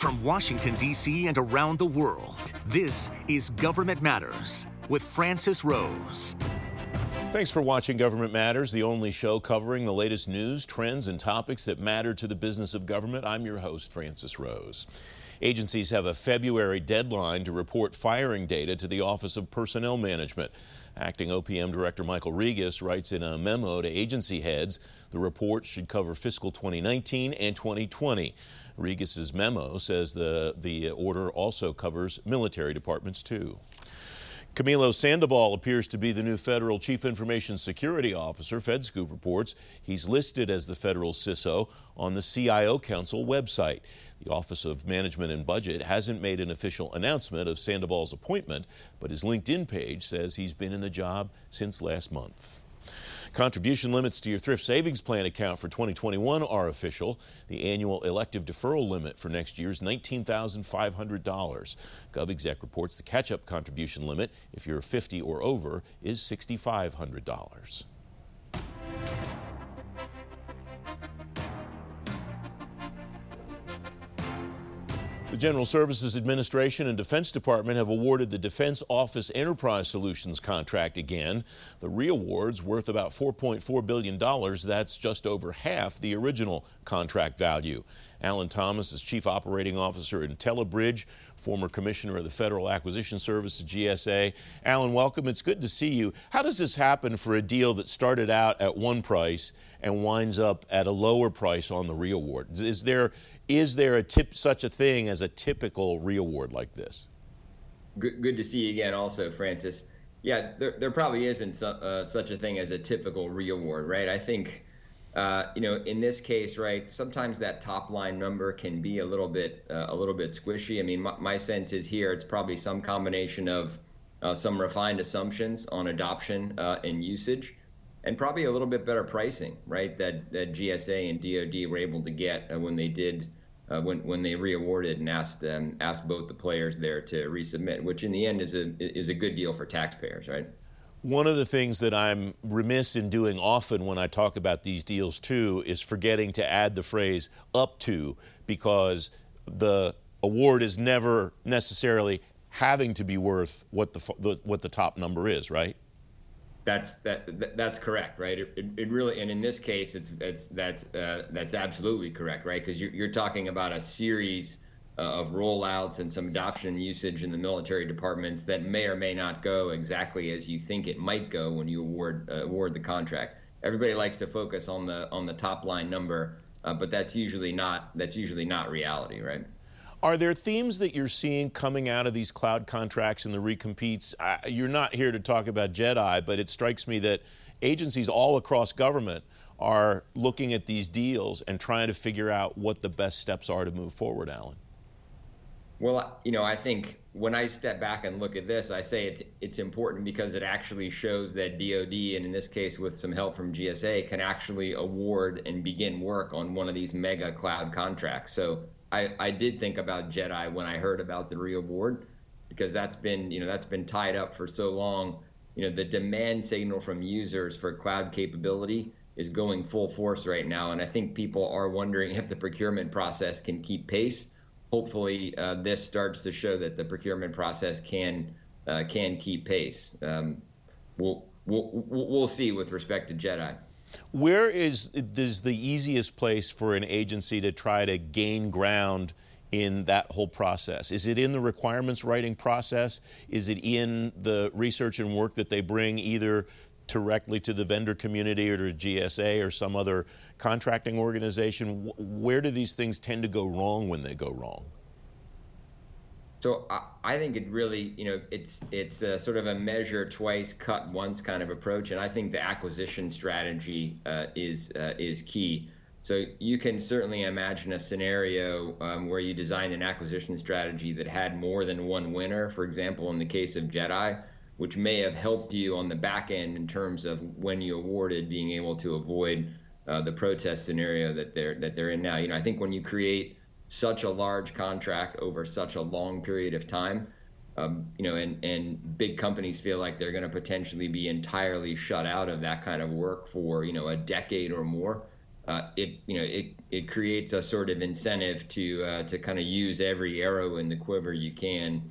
From Washington, D.C. and around the world, this is Government Matters with Francis Rose. Thanks for watching Government Matters, the only show covering the latest news, trends, and topics that matter to the business of government. I'm your host, Francis Rose. Agencies have a February deadline to report firing data to the Office of Personnel Management. Acting OPM Director Michael Rigas writes in a memo to agency heads the report should cover fiscal 2019 and 2020. Rigas's memo says the, the order also covers military departments too. Camilo Sandoval appears to be the new federal chief information security officer. FedScoop reports he's listed as the federal CISO on the CIO Council website. The Office of Management and Budget hasn't made an official announcement of Sandoval's appointment, but his LinkedIn page says he's been in the job since last month. Contribution limits to your thrift savings plan account for 2021 are official. The annual elective deferral limit for next year is $19,500. GovExec reports the catch up contribution limit, if you're 50 or over, is $6,500. The General Services Administration and Defense Department have awarded the Defense Office Enterprise Solutions contract again. The reaward's worth about $4.4 billion. That's just over half the original contract value. Alan Thomas is Chief Operating Officer IntelliBridge, former Commissioner of the Federal Acquisition Service, GSA. Alan, welcome. It's good to see you. How does this happen for a deal that started out at one price and winds up at a lower price on the reaward? Is there is there a tip, such a thing as a typical reaward like this? Good, good to see you again, also, Francis. Yeah, there, there probably isn't su- uh, such a thing as a typical reaward, right? I think, uh, you know, in this case, right, sometimes that top line number can be a little bit, uh, a little bit squishy. I mean, my, my, sense is here it's probably some combination of uh, some refined assumptions on adoption uh, and usage and probably a little bit better pricing, right? That that GSA and DoD were able to get uh, when they did uh, when when they reawarded and asked um, asked both the players there to resubmit, which in the end is a is a good deal for taxpayers, right? One of the things that I'm remiss in doing often when I talk about these deals too is forgetting to add the phrase up to because the award is never necessarily having to be worth what the, the what the top number is, right? That's that, that's correct, right? It, it, it, really, and in this case, it's it's that's uh, that's absolutely correct, right? Because you're, you're talking about a series uh, of rollouts and some adoption usage in the military departments that may or may not go exactly as you think it might go when you award uh, award the contract. Everybody likes to focus on the on the top line number, uh, but that's usually not that's usually not reality, right? Are there themes that you're seeing coming out of these cloud contracts and the recompetes? You're not here to talk about JEDI, but it strikes me that agencies all across government are looking at these deals and trying to figure out what the best steps are to move forward, Alan. Well, you know, I think when I step back and look at this, I say it's it's important because it actually shows that DoD, and in this case with some help from GSA, can actually award and begin work on one of these mega cloud contracts. So I, I did think about JEDI when I heard about the reaward because that's been you know that's been tied up for so long. You know the demand signal from users for cloud capability is going full force right now, and I think people are wondering if the procurement process can keep pace. Hopefully, uh, this starts to show that the procurement process can uh, can keep pace. Um, we'll, we'll we'll see with respect to JEDI. Where is, is the easiest place for an agency to try to gain ground in that whole process? Is it in the requirements writing process? Is it in the research and work that they bring either directly to the vendor community or to GSA or some other contracting organization? Where do these things tend to go wrong when they go wrong? So I, I think it really, you know, it's it's a sort of a measure twice, cut once kind of approach, and I think the acquisition strategy uh, is uh, is key. So you can certainly imagine a scenario um, where you design an acquisition strategy that had more than one winner. For example, in the case of JEDI, which may have helped you on the back end in terms of when you awarded, being able to avoid uh, the protest scenario that they're that they're in now. You know, I think when you create such a large contract over such a long period of time. Um, you know, and, and big companies feel like they're going to potentially be entirely shut out of that kind of work for, you know, a decade or more. uh, it you know it it creates a sort of incentive to uh, to kind of use every arrow in the quiver you can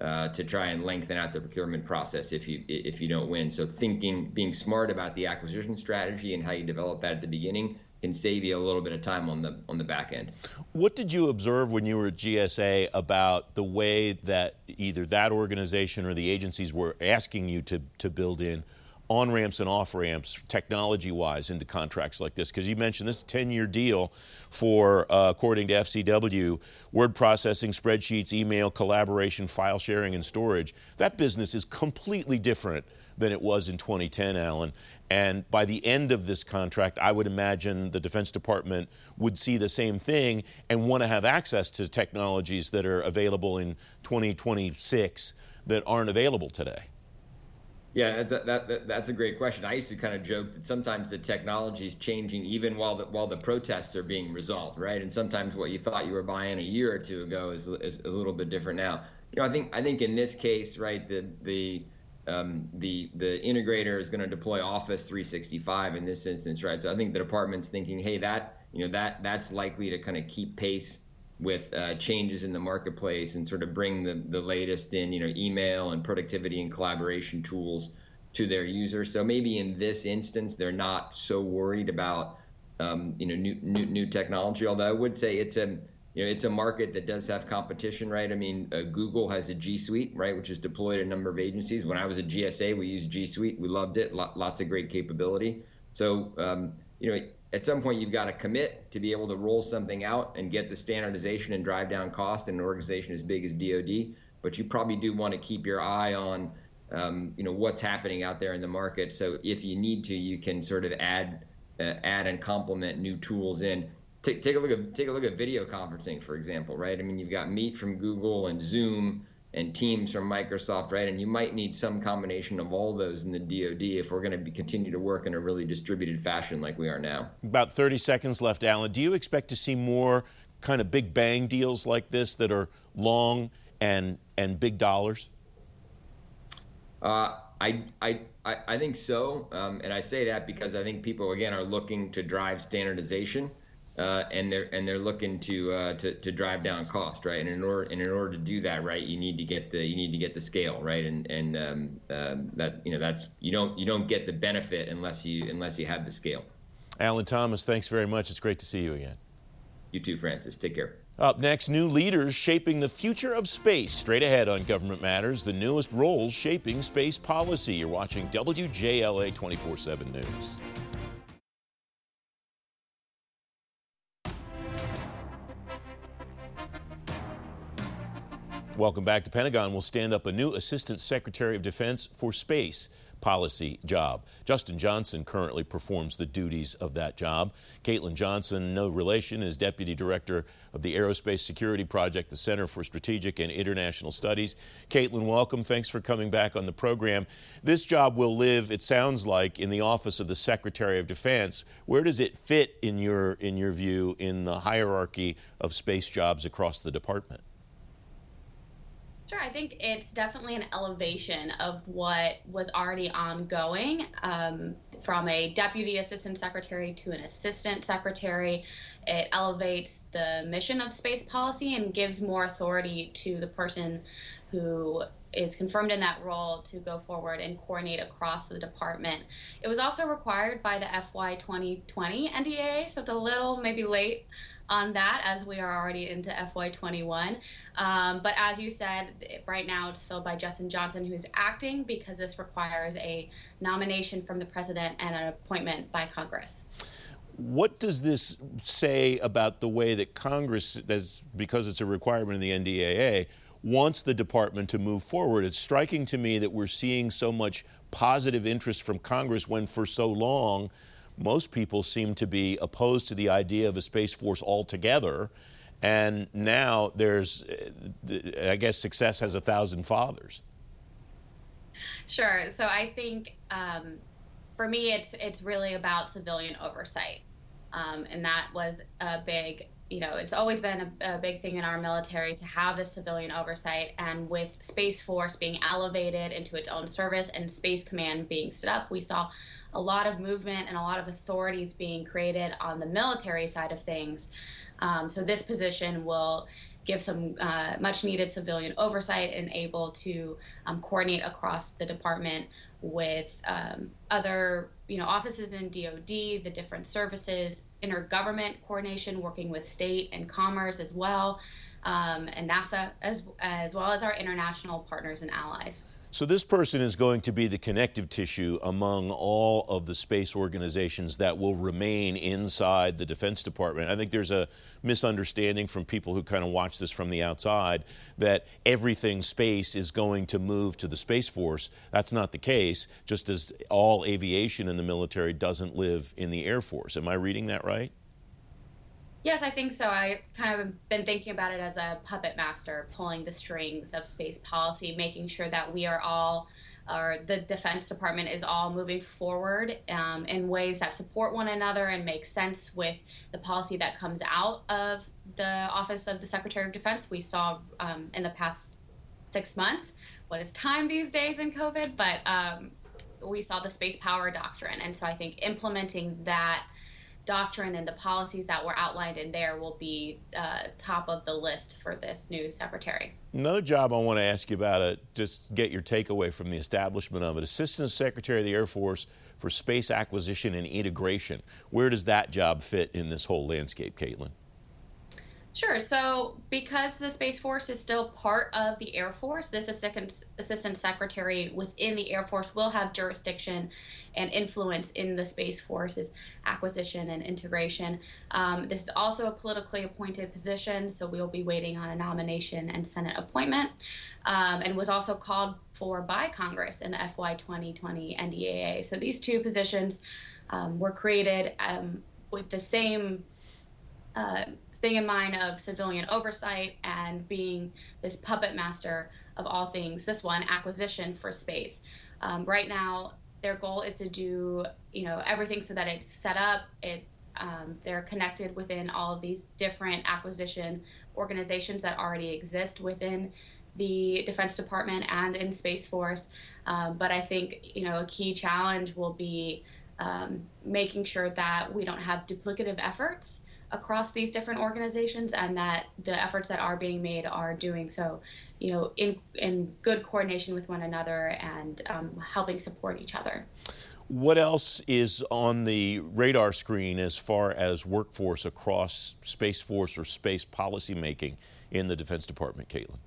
uh, to try and lengthen out the procurement process if you if you don't win. So thinking, being smart about the acquisition strategy and how you develop that at the beginning can save you a little bit of time on the on the back end. What did you observe when you were at GSA about the way that either that organization or the agencies were asking you to to build in on ramps and off ramps, technology wise, into contracts like this? Because you mentioned this 10 year deal for, uh, according to FCW, word processing, spreadsheets, email, collaboration, file sharing, and storage. That business is completely different than it was in 2010, Alan. And by the end of this contract, I would imagine the Defense Department would see the same thing and want to have access to technologies that are available in 2026 that aren't available today. Yeah, that's a, that, that, that's a great question. I used to kind of joke that sometimes the technology is changing even while the while the protests are being resolved, right? And sometimes what you thought you were buying a year or two ago is, is a little bit different now. You know, I think I think in this case, right, the the um, the the integrator is going to deploy Office 365 in this instance, right? So I think the department's thinking, hey, that you know that that's likely to kind of keep pace with uh, changes in the marketplace and sort of bring the, the latest in you know email and productivity and collaboration tools to their users. So maybe in this instance they're not so worried about um, you know new, new new technology. Although I would say it's a you know it's a market that does have competition, right? I mean uh, Google has a G Suite, right, which is deployed in a number of agencies. When I was at GSA, we used G Suite, we loved it, lots of great capability. So um, you know at some point you've got to commit to be able to roll something out and get the standardization and drive down cost in an organization as big as DoD. But you probably do want to keep your eye on, um, you know, what's happening out there in the market. So if you need to, you can sort of add, uh, add and complement new tools in. Take, take a look at take a look at video conferencing, for example, right? I mean, you've got Meet from Google and Zoom and Teams from Microsoft, right? And you might need some combination of all those in the DoD if we're going to continue to work in a really distributed fashion like we are now. About 30 seconds left, Alan. Do you expect to see more kind of big bang deals like this that are long and and big dollars? Uh, I, I, I think so. Um, and I say that because I think people, again, are looking to drive standardization uh, and they're and they're looking to, uh, to to drive down cost, right? And in order and in order to do that, right, you need to get the you need to get the scale, right? And and um, uh, that you know that's you don't you don't get the benefit unless you unless you have the scale. Alan Thomas, thanks very much. It's great to see you again. You too, Francis. Take care. Up next, new leaders shaping the future of space. Straight ahead on Government Matters, the newest roles shaping space policy. You're watching WJLA 24 7 News. Welcome back to Pentagon. We'll stand up a new Assistant Secretary of Defense for Space policy job. Justin Johnson currently performs the duties of that job. Kaitlyn Johnson, no relation, is Deputy Director of the Aerospace Security Project, the Center for Strategic and International Studies. Kaitlyn, welcome. Thanks for coming back on the program. This job will live, it sounds like, in the office of the Secretary of Defense. Where does it fit in your in your view in the hierarchy of space jobs across the department? Sure, I think it's definitely an elevation of what was already ongoing um, from a deputy assistant secretary to an assistant secretary. It elevates the mission of space policy and gives more authority to the person who is confirmed in that role to go forward and coordinate across the department. It was also required by the FY 2020 NDAA, so it's a little maybe late on that as we are already into FY21. Um, but as you said, right now it's filled by Justin Johnson, who's acting because this requires a nomination from the president and an appointment by Congress. What does this say about the way that Congress, because it's a requirement in the NDAA, wants the department to move forward? It's striking to me that we're seeing so much positive interest from Congress when for so long most people seem to be opposed to the idea of a Space Force altogether. And now there's, uh, I guess, success has a thousand fathers. Sure. So I think um, for me, it's it's really about civilian oversight, um, and that was a big you know, it's always been a, a, big thing in our military to have this civilian oversight. And with Space Force being elevated into its own service and Space Command being stood up, we saw a lot of movement and a lot of authorities being created on the military side of things. Um, so this position will give some uh, much needed civilian oversight and able to um, coordinate across the department with um, other you know offices in DoD, the different services, intergovernment coordination, working with state and commerce as well, um, and NASA as as well as our international partners and allies. So, this person is going to be the connective tissue among all of the space organizations that will remain inside the Defense Department. I think there's a misunderstanding from people who kind of watch this from the outside that everything space is going to move to the Space Force. That's not the case, just as all aviation in the military doesn't live in the Air Force. Am I reading that right? Yes, I think so. I kind of been thinking about it as a puppet master, pulling the strings of space policy, making sure that we are all, or the Defense Department is all moving forward um, in ways that support one another and make sense with the policy that comes out of the Office of the Secretary of Defense. We saw um, in the past six months what is time these days in COVID, but um, we saw the space power doctrine. And so I think implementing that doctrine and the policies that were outlined in there will be uh, top of the list for this new secretary. Another job I want to ask you about it, just get your takeaway from the establishment of it. Assistant Secretary of the Air Force for Space Acquisition and Integration. Where does that job fit in this whole landscape, Kaitlyn? Sure. So, because the Space Force is still part of the Air Force, this assistant, secretary within the Air Force will have jurisdiction and influence in the Space Force's acquisition and integration. Um, this is also a politically appointed position, so we'll be waiting on a nomination and Senate appointment, um, and was also called for by Congress in the FY 2020 NDAA. So, these two positions um, were created um, with the same. Uh, thing in mind of civilian oversight and being this puppet master of all things, this one, acquisition for space. Um, right now, their goal is to do, you know, everything so that it's set up, it um, they're connected within all of these different acquisition organizations that already exist within the Defense Department and in Space Force. Um, but I think you know a key challenge will be um, making sure that we don't have duplicative efforts across these different organizations and that the efforts that are being made are doing so you know in in good coordination with one another and um, helping support each other what else is on the radar screen as far as workforce across space force or space policy making in the defense department kaitlyn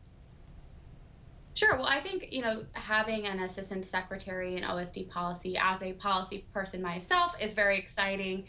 Sure. Well, I think, you know, having an assistant secretary in OSD policy as a policy person myself is very exciting.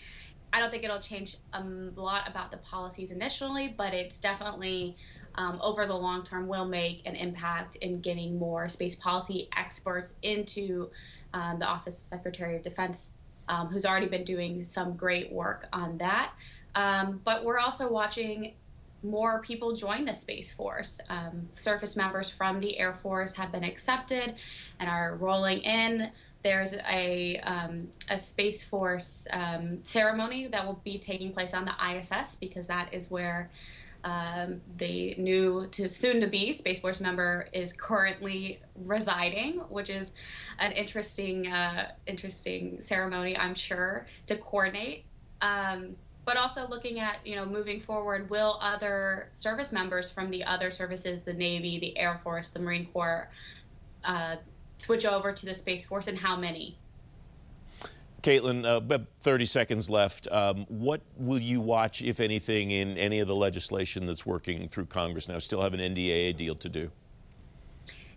I don't think it'll change a lot about the policies initially, but it's definitely um, over the long term will make an impact in getting more space policy experts into um, the Office of Secretary of Defense, um, who's already been doing some great work on that. Um, but we're also watching more people join the Space Force. Um, service members from the Air Force have been accepted and are rolling in there's a, um, a Space Force um, ceremony that will be taking place on the ISS because that is where um, the new to soon to be Space Force member is currently residing, which is an interesting uh, interesting ceremony, I'm sure, to coordinate. Um, but also looking at you know moving forward, will other service members from the other services, the Navy, the Air Force, the Marine Corps, uh, switch over to the Space Force and how many? Kaitlyn, uh, 30 seconds left. Um, what will you watch, if anything, in any of the legislation that's working through Congress now? Still have an NDAA deal to do?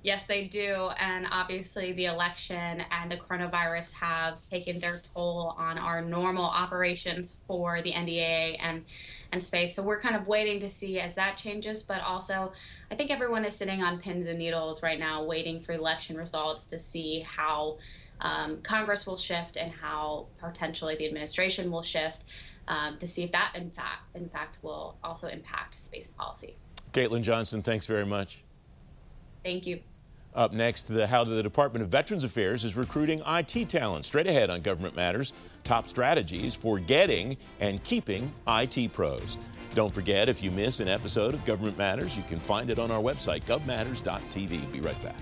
Yes, they do. And obviously, the election and the coronavirus have taken their toll on our normal operations for the NDAA and, and space. So we're kind of waiting to see as that changes. But also, I think everyone is sitting on pins and needles right now, waiting for election results to see how um, Congress will shift and how potentially the administration will shift um, to see if that, in fact, in fact, will also impact space policy. Kaitlyn Johnson, thanks very much. Thank you. Up next, the, how the Department of Veterans Affairs is recruiting IT talent. Straight ahead on Government Matters, top strategies for getting and keeping IT pros. Don't forget, if you miss an episode of Government Matters, you can find it on our website, govmatters.tv. Be right back.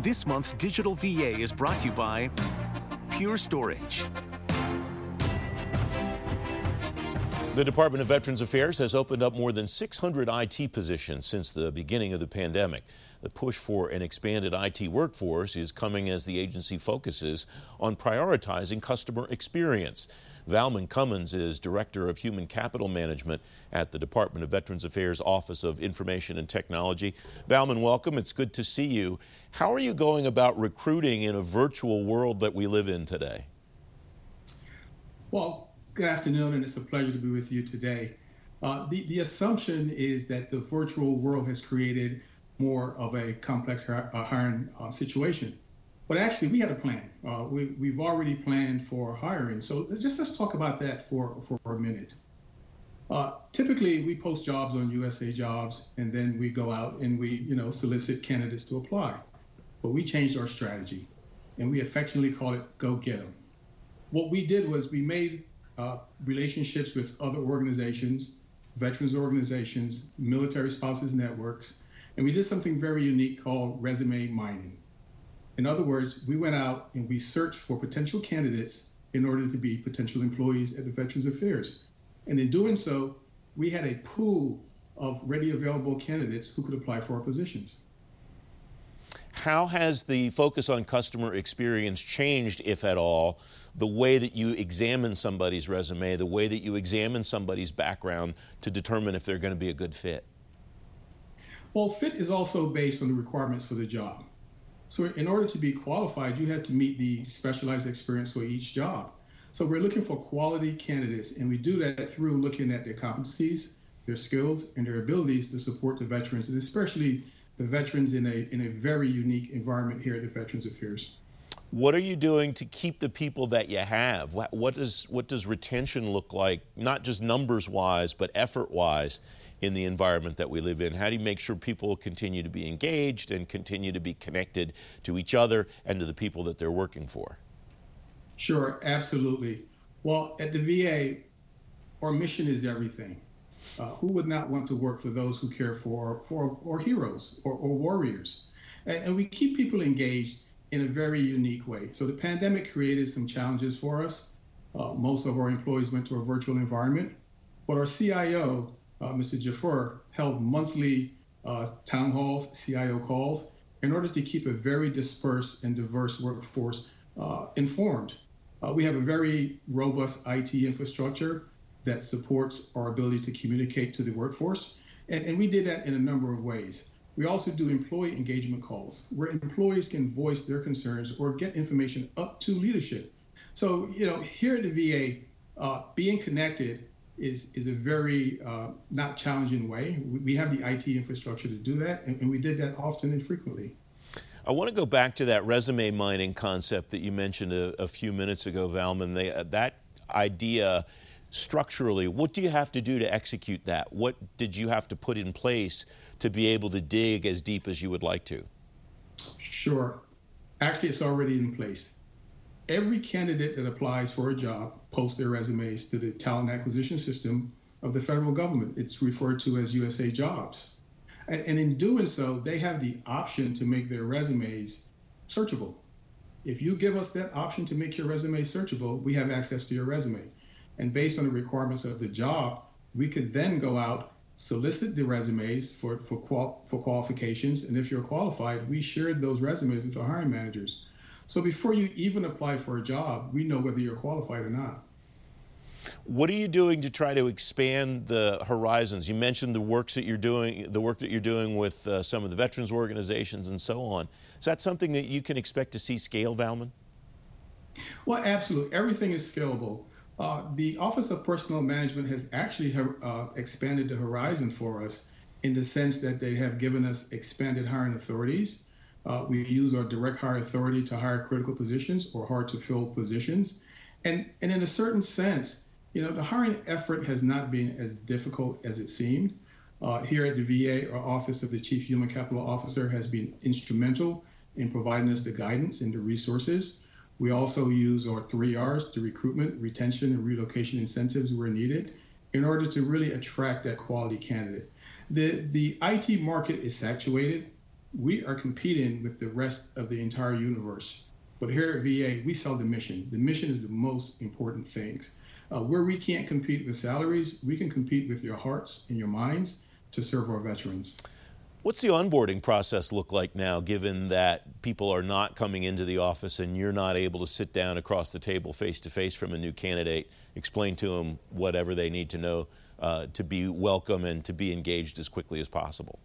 This month's Digital VA is brought to you by Pure Storage. The Department of Veterans Affairs has opened up more than 600 IT positions since the beginning of the pandemic. The push for an expanded IT workforce is coming as the agency focuses on prioritizing customer experience. Valman Cummins is Director of Human Capital Management at the Department of Veterans Affairs Office of Information and Technology. Valman, welcome. It's good to see you. How are you going about recruiting in a virtual world that we live in today? Well, Good afternoon, and it's a pleasure to be with you today. Uh, the, the assumption is that the virtual world has created more of a complex uh, hiring uh, situation. But actually, we had a plan. Uh, we, we've already planned for hiring. So let's just let's talk about that for, for a minute. Uh, typically, we post jobs on USA Jobs, and then we go out and we, you know, solicit candidates to apply. But we changed our strategy, and we affectionately call it "Go Get Them." What we did was we made uh, relationships with other organizations, veterans organizations, military spouses networks, and we did something very unique called resume mining. In other words, we went out and we searched for potential candidates in order to be potential employees at the Veterans Affairs. And in doing so, we had a pool of ready available candidates who could apply for our positions. How has the focus on customer experience changed, if at all, the way that you examine somebody's resume, the way that you examine somebody's background to determine if they're going to be a good fit? Well, fit is also based on the requirements for the job. So, in order to be qualified, you have to meet the specialized experience for each job. So, we're looking for quality candidates, and we do that through looking at their competencies, their skills, and their abilities to support the veterans, and especially the veterans in a in a very unique environment here at the Veterans Affairs. What are you doing to keep the people that you have? What, what does what does retention look like, not just numbers wise, but effort wise, in the environment that we live in? How do you make sure people continue to be engaged and continue to be connected to each other and to the people that they're working for? Sure, absolutely. Well, at the VA, our mission is everything. Uh, who would not want to work for those who care for for our heroes or, or warriors? And, and we keep people engaged in a very unique way. So the pandemic created some challenges for us. Uh, most of our employees went to a virtual environment, but our CIO, uh, Mr. Jaffer, held monthly uh, town halls, CIO calls, in order to keep a very dispersed and diverse workforce uh, informed. Uh, we have a very robust IT infrastructure that supports our ability to communicate to the workforce, and, and we did that in a number of ways. We also do employee engagement calls where employees can voice their concerns or get information up to leadership. So, you know, here at the VA, uh, being connected is, is a very uh, not challenging way. We have the IT infrastructure to do that, and, and we did that often and frequently. I want to go back to that resume mining concept that you mentioned a, a few minutes ago, Valman. They, uh, that idea structurally, what do you have to do to execute that? What did you have to put in place to be able to dig as deep as you would like to? Sure. Actually, it's already in place. Every candidate that applies for a job posts their resumes to the talent acquisition system of the federal government. It's referred to as USA Jobs. And, and in doing so, they have the option to make their resumes searchable. If you give us that option to make your resume searchable, we have access to your resume. And based on the requirements of the job, we could then go out, solicit the resumes for, for, qual- for qualifications. And if you're qualified, we shared those resumes with our hiring managers. So before you even apply for a job, we know whether you're qualified or not. What are you doing to try to expand the horizons? You mentioned the works that you're doing, the work that you're doing with uh, some of the veterans organizations and so on. Is that something that you can expect to see scale, Valman? Well, absolutely. Everything is scalable. Uh, the Office of Personnel Management has actually uh, expanded the horizon for us in the sense that they have given us expanded hiring authorities. Uh, we use our direct hire authority to hire critical positions or hard to fill positions. And, and in a certain sense, you know, the hiring effort has not been as difficult as it seemed. Uh, here at the VA, our Office of the Chief Human Capital Officer has been instrumental in providing us the guidance and the resources. We also use our three R's to recruitment, retention, and relocation incentives where needed in order to really attract that quality candidate. The, the IT market is saturated. We are competing with the rest of the entire universe. But here at VA, we sell the mission. The mission is the most important things. Uh, where we can't compete with salaries, we can compete with your hearts and your minds to serve our veterans. What's the onboarding process look like now, given that people are not coming into the office and you're not able to sit down across the table face to face from a new candidate, explain to them whatever they need to know uh, to be welcome and to be engaged as quickly as possible?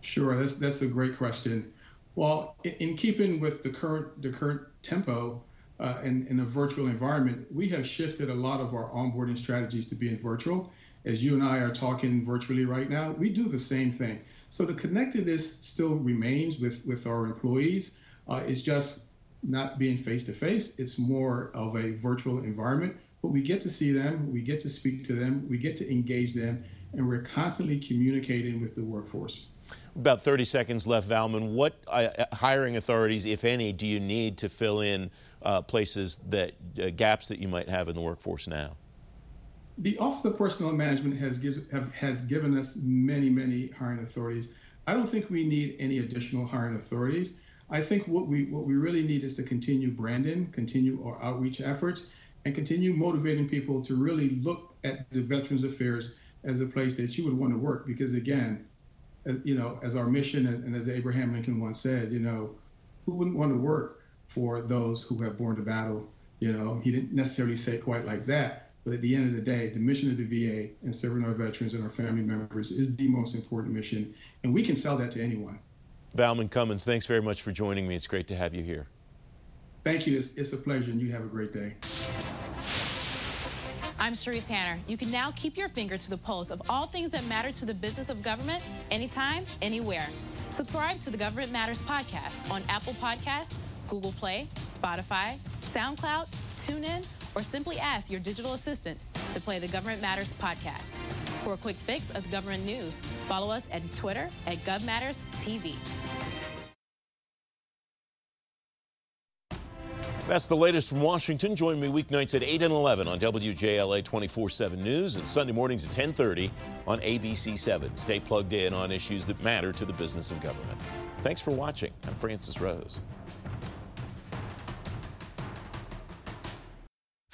Sure, that's that's a great question. Well, in, in keeping with the current the current tempo uh, in, in a virtual environment, we have shifted a lot of our onboarding strategies to being virtual. As you and I are talking virtually right now, we do the same thing. So the connectedness still remains with, with our employees. Uh, it's just not being face to face. It's more of a virtual environment, but we get to see them, we get to speak to them, we get to engage them, and we're constantly communicating with the workforce. About 30 seconds left, Valman. What uh, hiring authorities, if any, do you need to fill in uh, places that uh, gaps that you might have in the workforce now? The Office of Personnel Management has, gives, have, has given us many, many hiring authorities. I don't think we need any additional hiring authorities. I think what we what we really need is to continue branding, continue our outreach efforts, and continue motivating people to really look at the Veterans Affairs as a place that you would want to work. Because again, as, you know, as our mission and as Abraham Lincoln once said, you know, who wouldn't want to work for those who have borne the battle? You know, he didn't necessarily say it quite like that, but at the end of the day, the mission of the VA and serving our veterans and our family members is the most important mission, and we can sell that to anyone. Valman Cummins, thanks very much for joining me. It's great to have you here. Thank you. It's, it's a pleasure, and you have a great day. I'm Sharice Hanner. You can now keep your finger to the pulse of all things that matter to the business of government anytime, anywhere. Subscribe to the Government Matters podcast on Apple Podcasts, Google Play, Spotify, SoundCloud, TuneIn, or simply ask your digital assistant to play the Government Matters podcast. For a quick fix of government news, follow us at Twitter at GovMattersTV. That's the latest from Washington. Join me weeknights at 8 and 11 on WJLA 24-7 News and Sunday mornings at 1030 on ABC 7. Stay plugged in on issues that matter to the business of government. Thanks for watching. I'm Francis Rose.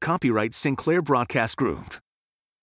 Copyright Sinclair Broadcast Group.